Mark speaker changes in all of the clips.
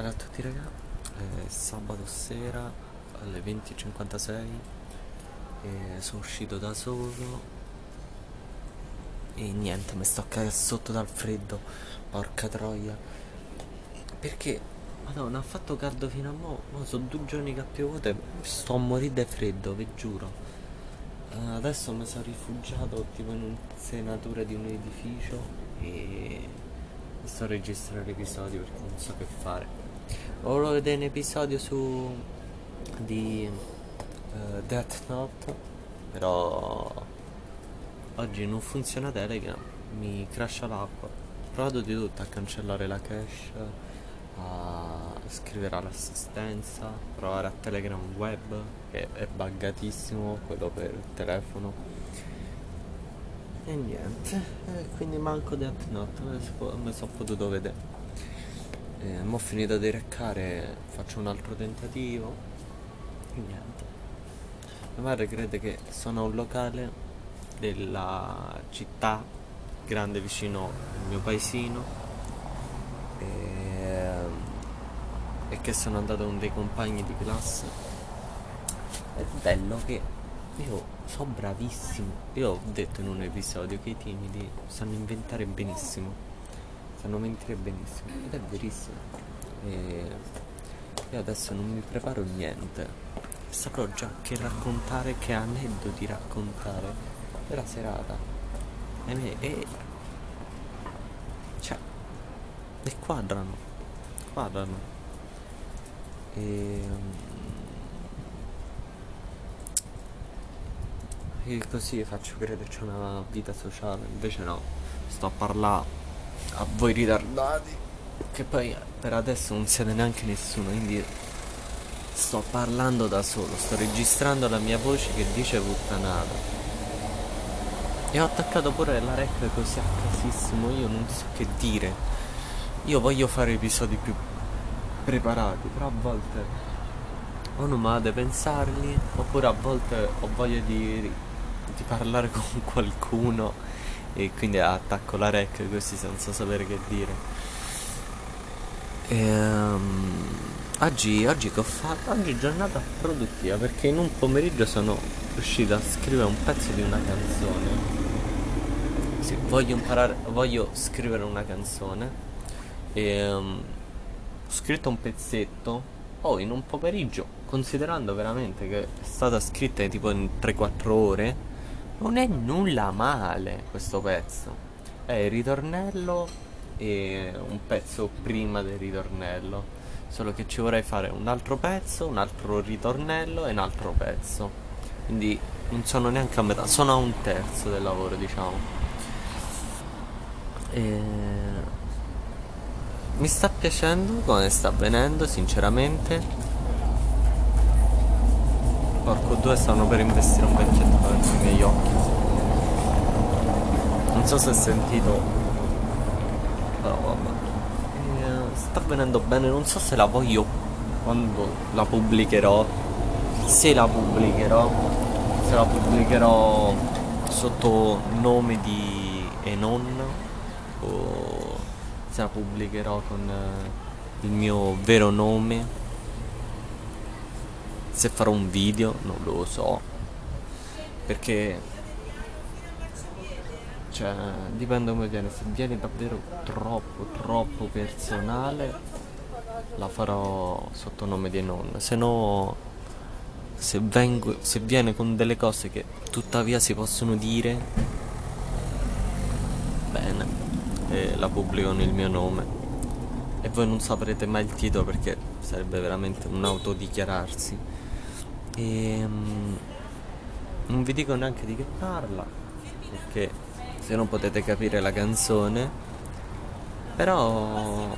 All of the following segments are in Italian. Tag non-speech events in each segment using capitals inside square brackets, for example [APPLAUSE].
Speaker 1: Allora a tutti raga, è sabato sera alle 20.56 e sono uscito da solo e niente, mi sto cagando sotto dal freddo, porca troia. Perché, madonna, ha fatto caldo fino a mo', mo sono due giorni che ha piovuto e sto a morire di freddo, vi giuro. Eh, adesso mi sono rifugiato tipo in un'insenatura di un edificio e sto a registrare l'episodio perché non so che fare. Volevo vedere un episodio su di eh, Death Note, però oggi non funziona Telegram, mi crasha l'acqua. Ho provato di tutto a cancellare la cache, a scrivere all'assistenza, provare a Telegram web, che è buggatissimo, quello per il telefono. E niente, quindi manco Death Note, me so- potuto vedere. E mo ho finito di reccare, faccio un altro tentativo e niente. Mia madre crede che sono a un locale della città grande vicino al mio paesino e, e che sono andato con dei compagni di classe. È bello che io sono bravissimo. Io ho detto in un episodio che i timidi sanno inventare benissimo. Sanno mentire benissimo. Ed è verissimo. E io adesso non mi preparo niente. Saprò già che raccontare, che aneddoti raccontare per la serata. E me, e... Cioè, e quadrano. Quadrano. E... E così faccio credere c'è una vita sociale, invece no, sto a parlare a voi ritardati, che poi per adesso non siete neanche nessuno, quindi sto parlando da solo, sto registrando la mia voce che dice puttanata. E ho attaccato pure la rec così a casissimo, io non so che dire. Io voglio fare episodi più preparati, però a volte o non mi va di pensarli, oppure a volte ho voglia di, di parlare [LAUGHS] con qualcuno e quindi attacco la rec così senza sapere che dire. Ehm, oggi, oggi che ho fatto? Oggi è giornata produttiva perché in un pomeriggio sono riuscito a scrivere un pezzo di una canzone. Sì, voglio imparare, voglio scrivere una canzone ehm, ho scritto un pezzetto poi in un pomeriggio, considerando veramente che è stata scritta tipo in 3-4 ore, non è nulla male questo pezzo. È il ritornello e un pezzo prima del ritornello. Solo che ci vorrei fare un altro pezzo, un altro ritornello e un altro pezzo. Quindi non sono neanche a metà, sono a un terzo del lavoro, diciamo. E... Mi sta piacendo come sta avvenendo, sinceramente. Porco due stanno per investire un vecchietto davanti ai miei occhi. Non so se hai sentito. Però vabbè. E, sta avvenendo bene, non so se la voglio quando la pubblicherò. Se la pubblicherò. Se la pubblicherò sotto nome di Enon o se la pubblicherò con eh, il mio vero nome se farò un video non lo so. Perché cioè dipende come viene. Se viene davvero troppo troppo personale la farò sotto nome di non. Se no se, vengo, se viene con delle cose che tuttavia si possono dire bene e la pubblico nel mio nome. E voi non saprete mai il titolo perché sarebbe veramente un autodichiararsi e um, non vi dico neanche di che parla perché se non potete capire la canzone però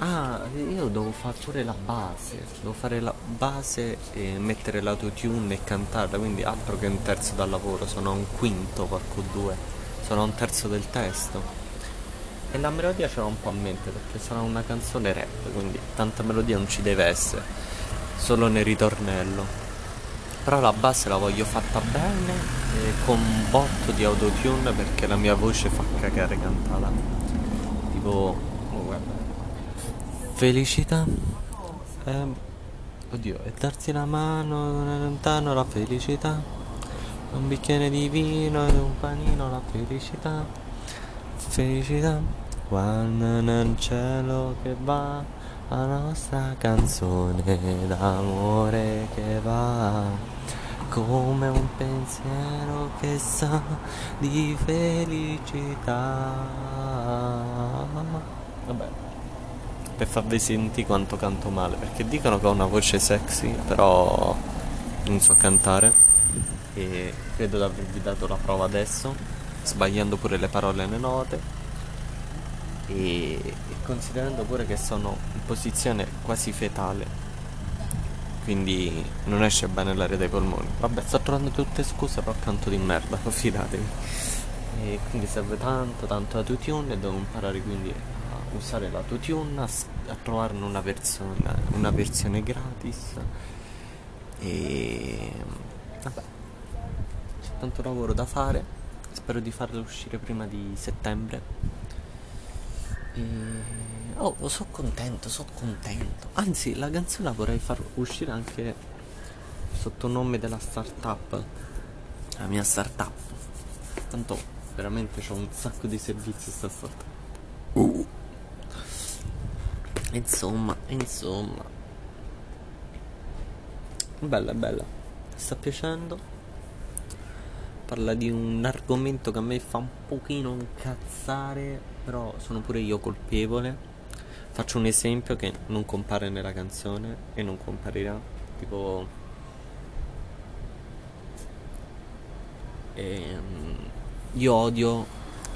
Speaker 1: ah io devo fare pure la base devo fare la base e mettere l'autotune e cantarla quindi altro che un terzo dal lavoro sono un quinto porco due sono un terzo del testo. E la melodia ce l'ho un po' a mente perché sarà una canzone rap, quindi tanta melodia non ci deve essere, solo nel ritornello. Però la base la voglio fatta bene e con un botto di autotune perché la mia voce fa cagare cantata. Tipo, oh, guarda. felicità. Eh, oddio, e darsi la mano lontano la felicità. Un bicchiere di vino ed un panino la felicità. Felicità. Quando nel cielo che va la nostra canzone d'amore che va come un pensiero che sa di felicità. Vabbè, per farvi sentire quanto canto male, perché dicono che ho una voce sexy, però non so cantare e credo di avervi dato la prova adesso, sbagliando pure le parole e le note e, considerando pure che sono in posizione quasi fetale quindi non esce bene l'aria dai polmoni. Vabbè sto trovando tutte scuse però canto di merda [LAUGHS] fidatevi. E quindi serve tanto tanto autotune e devo imparare quindi a usare l'autotune a, a trovarne una, versione, una versione gratis. E vabbè c'è tanto lavoro da fare spero di farlo uscire prima di settembre. Oh, sono contento, sono contento. Anzi, la canzone la vorrei far uscire anche sotto nome della startup. La mia startup. Tanto veramente ho un sacco di servizi sta startup. Uh. Insomma, insomma. Bella, bella. Sta piacendo. Parla di un argomento che a me fa un pochino incazzare però sono pure io colpevole. Faccio un esempio che non compare nella canzone e non comparirà, tipo... Ehm, io odio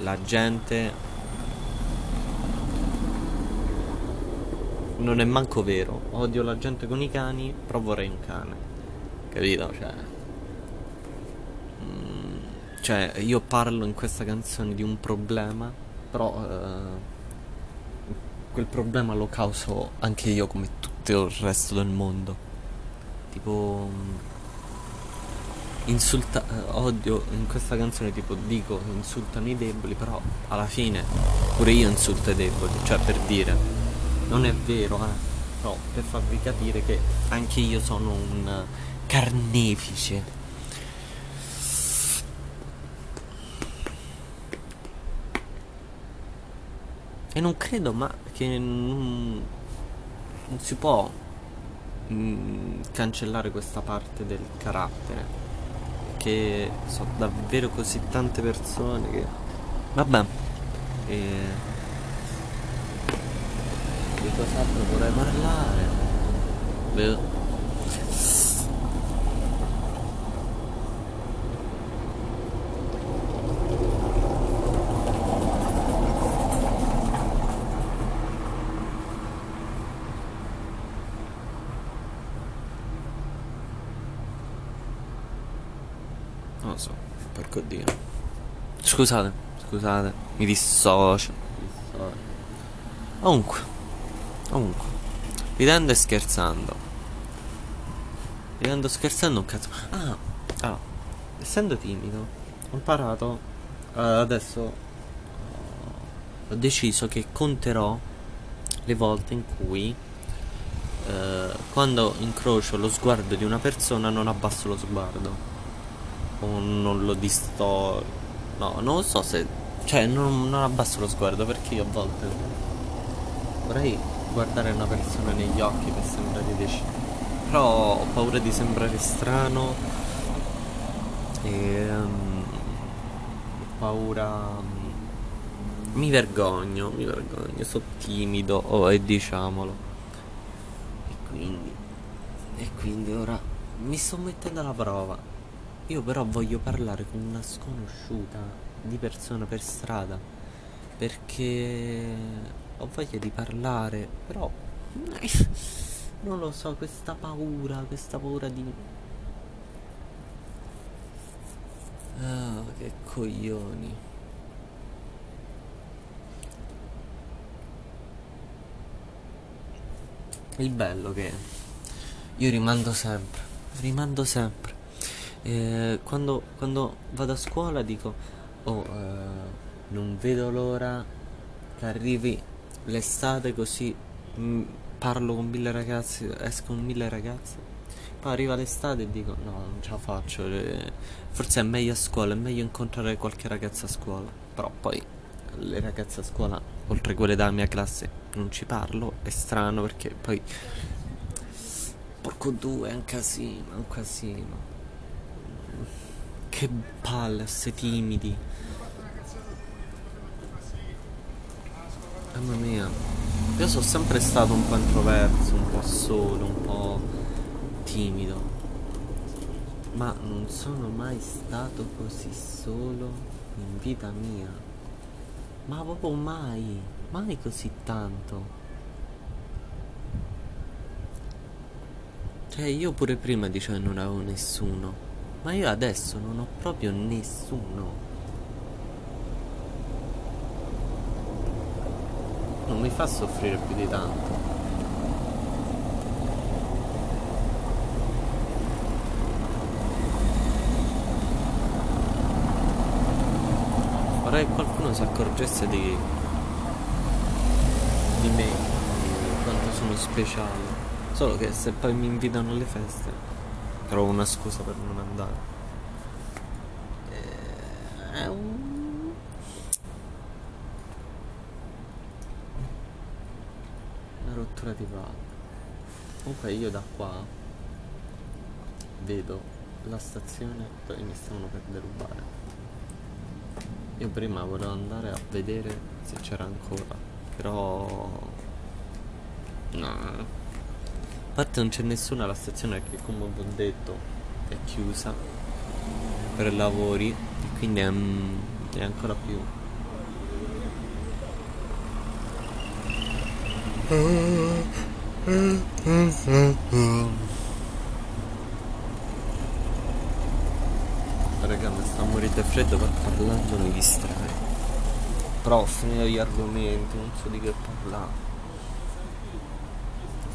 Speaker 1: la gente... Non è manco vero, odio la gente con i cani, però vorrei un cane. Capito? Cioè... Mm, cioè, io parlo in questa canzone di un problema però eh, quel problema lo causo anche io come tutto il resto del mondo. Tipo insulta eh, odio in questa canzone tipo dico insultano i deboli, però alla fine pure io insulto i deboli, cioè per dire non è vero, eh. No, per farvi capire che anche io sono un carnefice E non credo ma che non, non si può mh, mm, cancellare questa parte del carattere. Che so davvero così tante persone che... Vabbè. E... Di cos'altro vorrei parlare? Beh. Non lo so, porco dio. Scusate, scusate, mi dissocio. Comunque, comunque, ridendo e scherzando. Ridendo scherzando un cazzo. Ah, ah, essendo timido, ho imparato. Uh, adesso uh, ho deciso che conterò le volte in cui uh, quando incrocio lo sguardo di una persona non abbasso lo sguardo o non lo distorco. No, non so se. Cioè, non, non abbasso lo sguardo perché io a volte vorrei guardare una persona negli occhi per sembrare deciso. Però ho paura di sembrare strano. E. Um, ho paura. Um, mi vergogno, mi vergogno, sono timido, oh, e diciamolo. E quindi. E quindi ora mi sto mettendo alla prova. Io però voglio parlare con una sconosciuta di persona per strada perché ho voglia di parlare, però [LAUGHS] non lo so, questa paura, questa paura di... Oh, che coglioni. Il bello che io rimando sempre, rimando sempre. Eh, quando, quando, vado a scuola dico, oh, eh, non vedo l'ora che arrivi l'estate così mm, parlo con mille ragazzi, esco con mille ragazzi, poi arriva l'estate e dico no, non ce la faccio, eh, forse è meglio a scuola, è meglio incontrare qualche ragazza a scuola, però poi le ragazze a scuola, oltre quelle della mia classe, non ci parlo, è strano perché poi... Porco due, è un casino, è un casino. Che palle, sei timidi. Mamma mia, io sono sempre stato un po' introverso, un po' solo, un po' timido, ma non sono mai stato così solo in vita mia. Ma proprio mai, mai così tanto. Cioè io pure prima dicevo non avevo nessuno, ma io adesso non ho proprio nessuno. non mi fa soffrire più di tanto. Vorrei che qualcuno si accorgesse di, di me, di quanto sono speciale. Solo che se poi mi invitano alle feste, trovo una scusa per non andare. Eh, è un rottura di palle. Comunque io da qua vedo la stazione dove mi stavano per derubare. Io prima volevo andare a vedere se c'era ancora, però no. Parte non c'è nessuno alla stazione perché come vi ho detto è chiusa per lavori, quindi è, è ancora più Raga, mi sta morendo di freddo per parlando mi distrae. Però ho finito gli argomenti, non so di che parlare.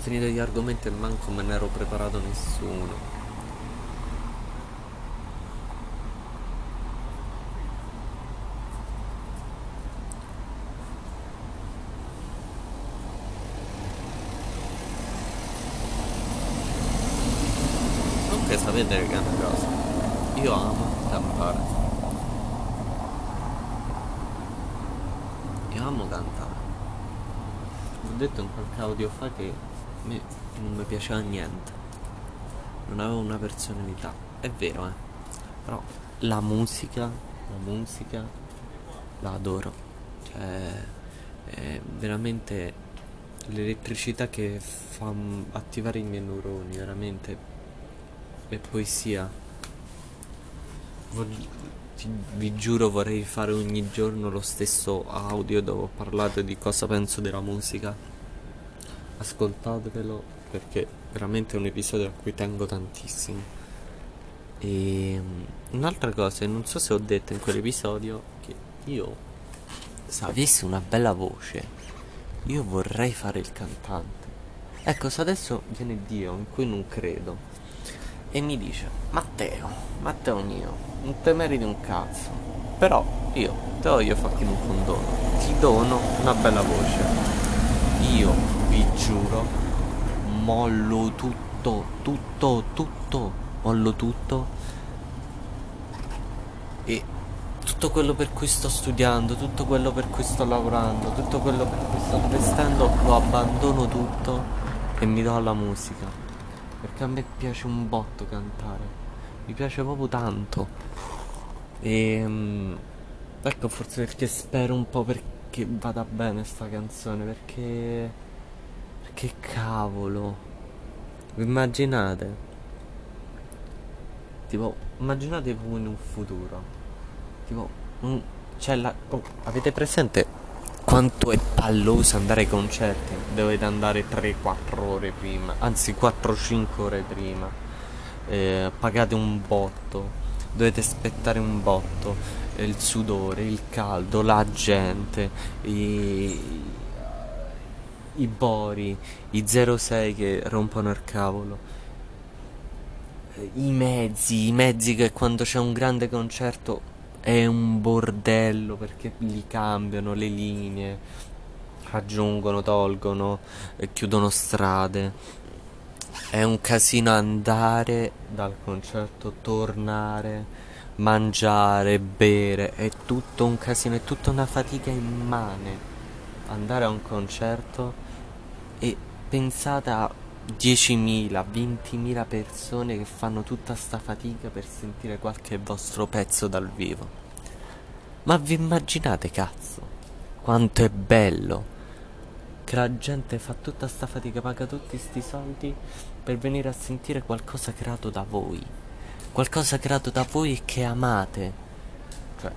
Speaker 1: Finito gli argomenti e manco me ne ero preparato nessuno. Comunque sapete che è una cosa? Io amo cantare. Io amo cantare. Ho detto in qualche audio fa che me non mi piaceva niente. Non avevo una personalità. È vero, eh. Però la musica, la musica la adoro. Cioè, è veramente l'elettricità che fa attivare i miei neuroni, veramente e poesia. vi giuro vorrei fare ogni giorno lo stesso audio dove ho parlato di cosa penso della musica. Ascoltatelo perché veramente è un episodio a cui tengo tantissimo. E mm, un'altra cosa, non so se ho detto in quell'episodio che io, se avessi una bella voce, io vorrei fare il cantante. Ecco, se adesso viene Dio, in cui non credo, e mi dice Matteo, Matteo mio, non te meriti un cazzo, però io te voglio farti un condono, ti dono una bella voce, io vi giuro, mollo tutto, tutto, tutto, mollo tutto e tutto quello per cui sto studiando, tutto quello per cui sto lavorando, tutto quello per cui sto investendo, lo abbandono tutto e mi do alla musica perché a me piace un botto cantare. Mi piace proprio tanto. E um, ecco forse perché spero un po' perché vada bene sta canzone, perché perché cavolo. Immaginate? Tipo, immaginate voi in un futuro. Tipo, un, c'è la oh, avete presente quanto è palloso andare ai concerti. Dovete andare 3-4 ore prima, anzi 4-5 ore prima. Eh, pagate un botto, dovete aspettare un botto. Il sudore, il caldo, la gente, i, i bori, i 06 che rompono il cavolo. I mezzi, i mezzi che quando c'è un grande concerto è un bordello perché li cambiano le linee. aggiungono, tolgono, chiudono strade. È un casino andare dal concerto, tornare, mangiare, bere, è tutto un casino, è tutta una fatica immane andare a un concerto e pensate a 10.000, 20.000 persone che fanno tutta sta fatica per sentire qualche vostro pezzo dal vivo. Ma vi immaginate, cazzo, quanto è bello che la gente fa tutta sta fatica, paga tutti sti soldi per venire a sentire qualcosa creato da voi. Qualcosa creato da voi e che amate. Cioè,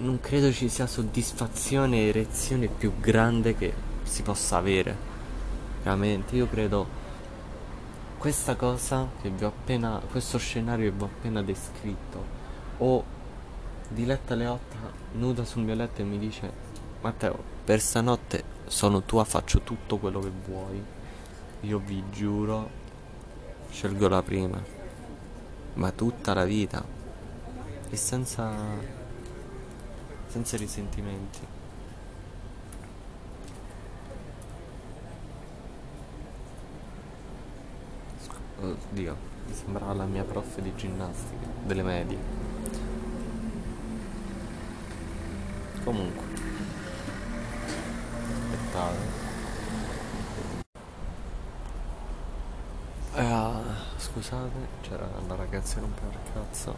Speaker 1: non credo ci sia soddisfazione e erezione più grande che si possa avere. Veramente, io credo questa cosa che vi ho appena, questo scenario che vi ho appena descritto, o Diletta Leotta nuda sul mio letto e mi dice Matteo, per stanotte sono tua, faccio tutto quello che vuoi. Io vi giuro, scelgo la prima, ma tutta la vita e senza, senza risentimenti. Oddio, mi sembrava la mia prof di ginnastica delle medie. Comunque, aspettate. Ah, scusate, c'era la ragazza che rompeva il cazzo.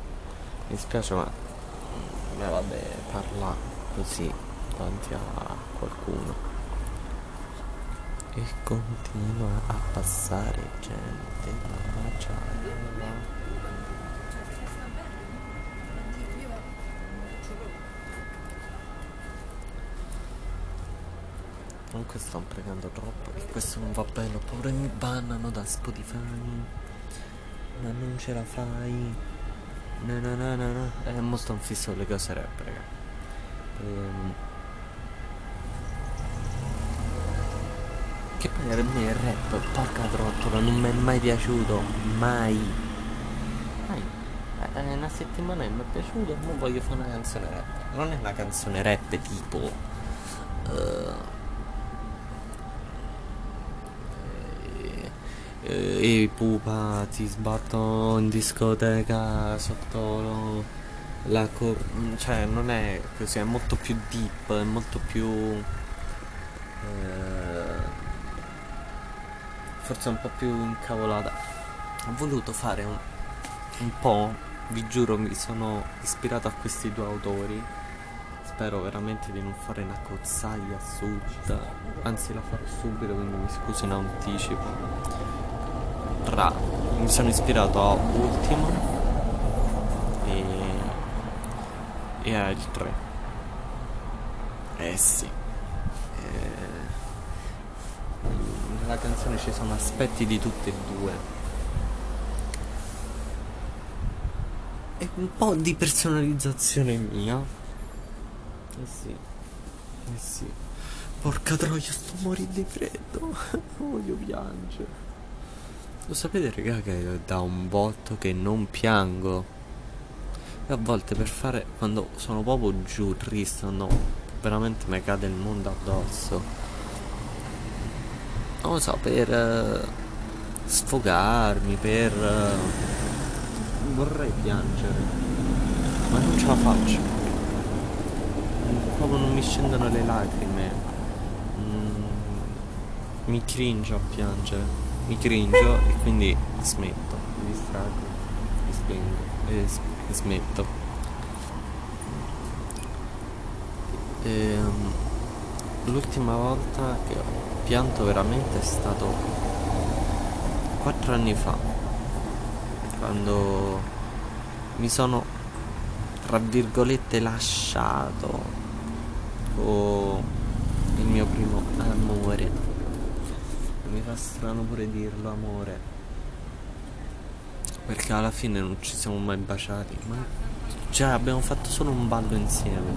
Speaker 1: Mi spiace ma me vabbè parla così davanti a qualcuno. E continua a passare gente a baciarla. Comunque sto pregando troppo e questo non va bene, che mi bannano da Spotify. Ma non ce la fai. No no no no no. Eh, mo sto fisso le cose rap, raga. Ehm. Che poi per me il rap, porca trottola, non mi è mai piaciuto. Mai. Mai. Eh, una settimana che mi è piaciuto, ora voglio fare una canzone rap. Non è una canzone rap tipo. Uh, e i pupa ti sbattono in discoteca sotto lo, la co- cioè non è così, è molto più deep, è molto più eh, forse un po' più incavolata. Ho voluto fare un, un po', vi giuro, mi sono ispirato a questi due autori. Spero veramente di non fare una cozzaglia assurda, anzi la farò subito, quindi mi scuso in anticipo tra mi sono ispirato a Ultimo e, e a il 3 eh sì eh, nella canzone ci sono aspetti di tutte e due. E un po' di personalizzazione mia. Eh sì eh sì. Porca troia sto morendo di freddo. [LAUGHS] Voglio piangere. Lo sapete raga che è da un botto che non piango. E a volte per fare Quando sono proprio giù triste No Veramente mi cade il mondo addosso Non lo so per uh, Sfogarmi Per uh, Vorrei piangere Ma non ce la faccio. Proprio non mi scendono le lacrime. Mm, Mi cringe a piangere. Mi cringio e quindi smetto, mi distraggo, mi spengo e, e smetto. E, um, l'ultima volta che ho pianto veramente è stato quattro anni fa, quando mi sono tra virgolette lasciato con il mio primo amore mi fa strano pure dirlo, amore. Perché alla fine non ci siamo mai baciati. Ma cioè abbiamo fatto solo un ballo insieme.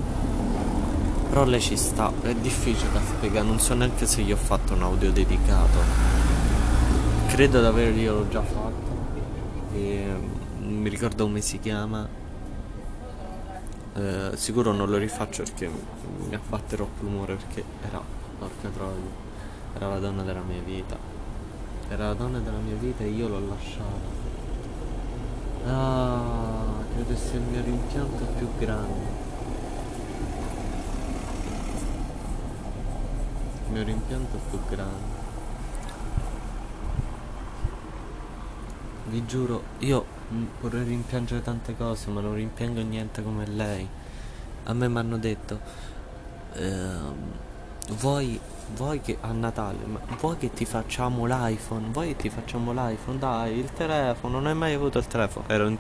Speaker 1: Però lei ci sta. È difficile da spiegare. Non so neanche se gli ho fatto un audio dedicato. Credo di averglielo già fatto. E non mi ricordo come si chiama. Eh, sicuro non lo rifaccio perché mi abbatte troppo l'umore perché era Porca troia. Era la donna della mia vita. Era la donna della mia vita e io l'ho lasciata. Ah, credo sia il mio rimpianto più grande. Il mio rimpianto più grande. Vi giuro, io vorrei rimpiangere tante cose, ma non rimpiango niente come lei. A me mi hanno detto, ehm, vuoi, vuoi che a Natale, ma vuoi che ti facciamo l'iPhone? Vuoi che ti facciamo l'iPhone? Dai, il telefono, non hai mai avuto il telefono. Ero in,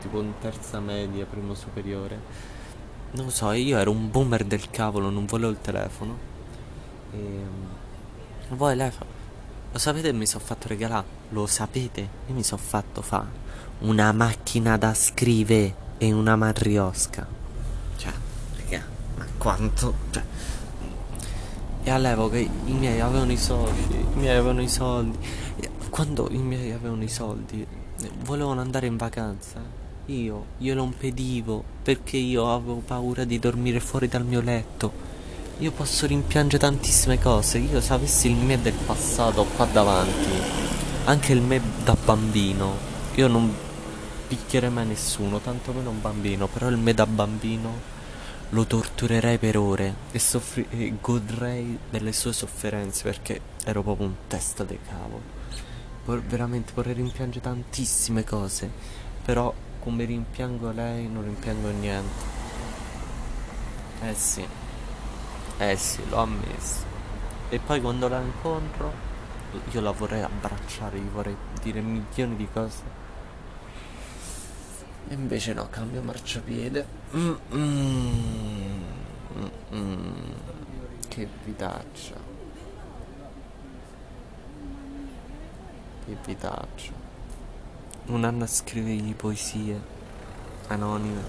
Speaker 1: tipo in terza media, primo superiore. Non so, io ero un boomer del cavolo, non volevo il telefono. E voi lei fa, lo sapete mi sono fatto regalare? Lo sapete? Io mi sono fatto fare una macchina da scrivere e una matriosca. Cioè, perché? Ma quanto? Cioè, e all'epoca i miei avevano i soldi, i miei avevano i soldi. Quando i miei avevano i soldi, volevano andare in vacanza. Io glielo impedivo perché io avevo paura di dormire fuori dal mio letto. Io posso rimpiangere tantissime cose. Io se avessi il me del passato qua davanti, anche il me da bambino, io non picchierei mai nessuno, tanto meno un bambino, però il me da bambino lo torturerei per ore e, soffri- e godrei delle sue sofferenze perché ero proprio un testa di cavolo. Vor- veramente vorrei rimpiangere tantissime cose, però come rimpiango lei non rimpiango niente. Eh sì. Eh sì, l'ho ammesso. E poi quando la incontro, io la vorrei abbracciare, gli vorrei dire milioni di cose. E invece no, cambio marciapiede. Mm, mm, mm, mm. Che vitaccia. Che vitaccia. Un anno a scrivergli poesie anonime.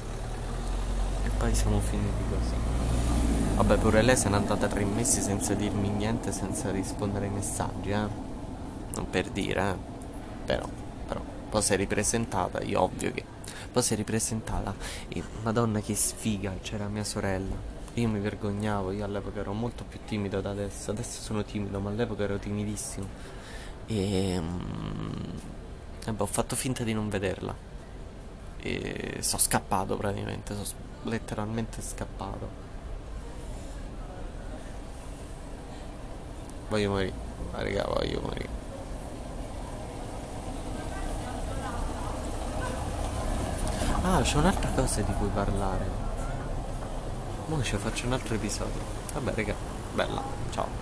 Speaker 1: E poi siamo finiti così. Vabbè, pure lei se n'è andata tre mesi senza dirmi niente, senza rispondere ai messaggi, eh. Non per dire, eh. Però, però, poi si è ripresentata, io ovvio che. Poi si è ripresentata e madonna che sfiga, c'era mia sorella. Io mi vergognavo, io all'epoca ero molto più timido da adesso, adesso sono timido, ma all'epoca ero timidissimo. E... Mm, ho fatto finta di non vederla. E sono scappato praticamente, sono letteralmente scappato. Voglio morire. Ma raga, voglio morire. Ah, c'è un'altra cosa di cui parlare. Mo ci faccio un altro episodio. Vabbè, raga, bella. Ciao.